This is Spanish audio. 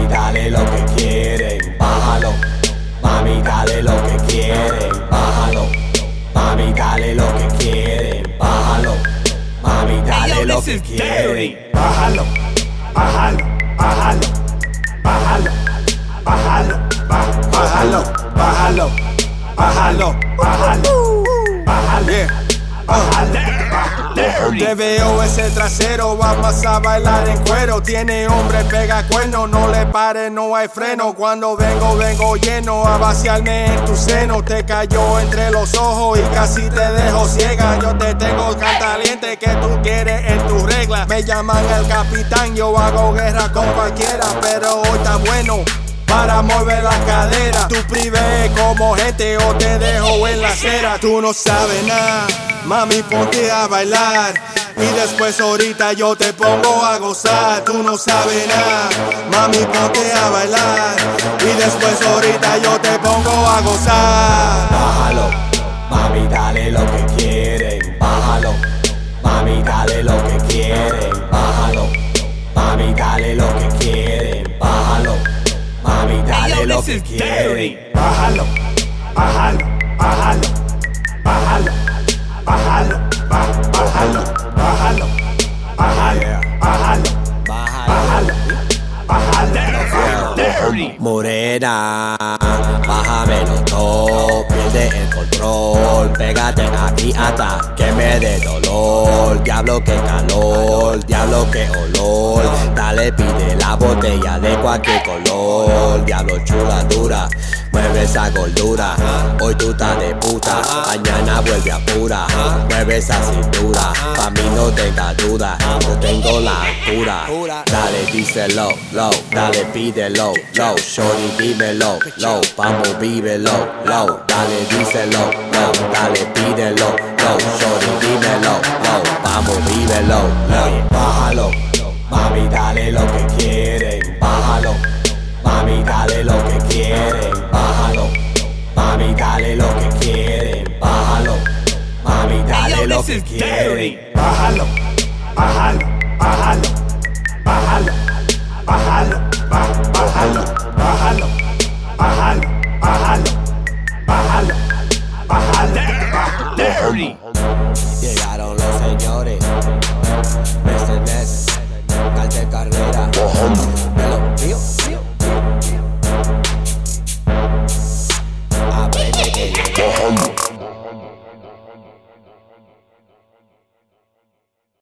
dale lo que quieren, bájalo. Mami, dale lo que quieren, bájalo. Mami, dale lo que quieren, bájalo. Mami, dale lo que quieren. Bájalo, bájalo, bájalo, bájalo, bájalo, bájalo, bájalo, bájalo, bájalo, bájalo, bájalo. Te veo ese trasero, vamos a bailar en cuero. Tiene hombre, pega cuerno, no le pare, no hay freno. Cuando vengo, vengo lleno a vaciarme en tu seno. Te cayó entre los ojos y casi te dejo ciega. Yo te tengo tan caliente que tú quieres en tu regla. Me llaman el capitán, yo hago guerra con cualquiera, pero hoy está bueno para mover la cadera. Tú prive como gente o te dejo en la acera. Tú no sabes nada, mami, ponte a bailar. Y después ahorita yo te pongo a gozar. Tú no sabes nada, mami, ponte a bailar. Y después ahorita yo te pongo a gozar. Bájalo, mami, dale lo que quieren, bájalo. Mami, dale lo que quieren, bájalo. Mami, dale lo que Dale lo que quieren. Bájalo, bájalo, bájalo, bájalo, bájalo, bá- bájalo, bájalo, bájalo, bájalo, bájalo, bájalo. Morena, bájamelo todo, pierde el control, pégate aquí hasta que me dé dolor, diablo que calor, diablo que olor, dale pide la botella de cualquier color, diablo chula dura, mueve esa gordura, hoy tú estás de puta, mañana vuelve a pura, mueve esa cintura, pa' mí no tenga duda, yo tengo la altura, dale díselo, low, dale pídelo, low, shorty dímelo, low, vamos vívelo, low, dale díselo, low, dale pídelo, low, shorty dímelo, loco, vívelo, oye, bájalo. Mami, dale lo que quieren, bájalo. Mami, dale lo que quieren, bájalo. Mami, dale lo que quieren, bájalo. Mami, dale lo que quieren, bájalo, bájalo, bájalo, bájalo, bájalo, bájalo, bájalo, bájalo, bájalo, bájalo, bájalo, bájalo. Llegaron los señores, este mes, Calde Carrera.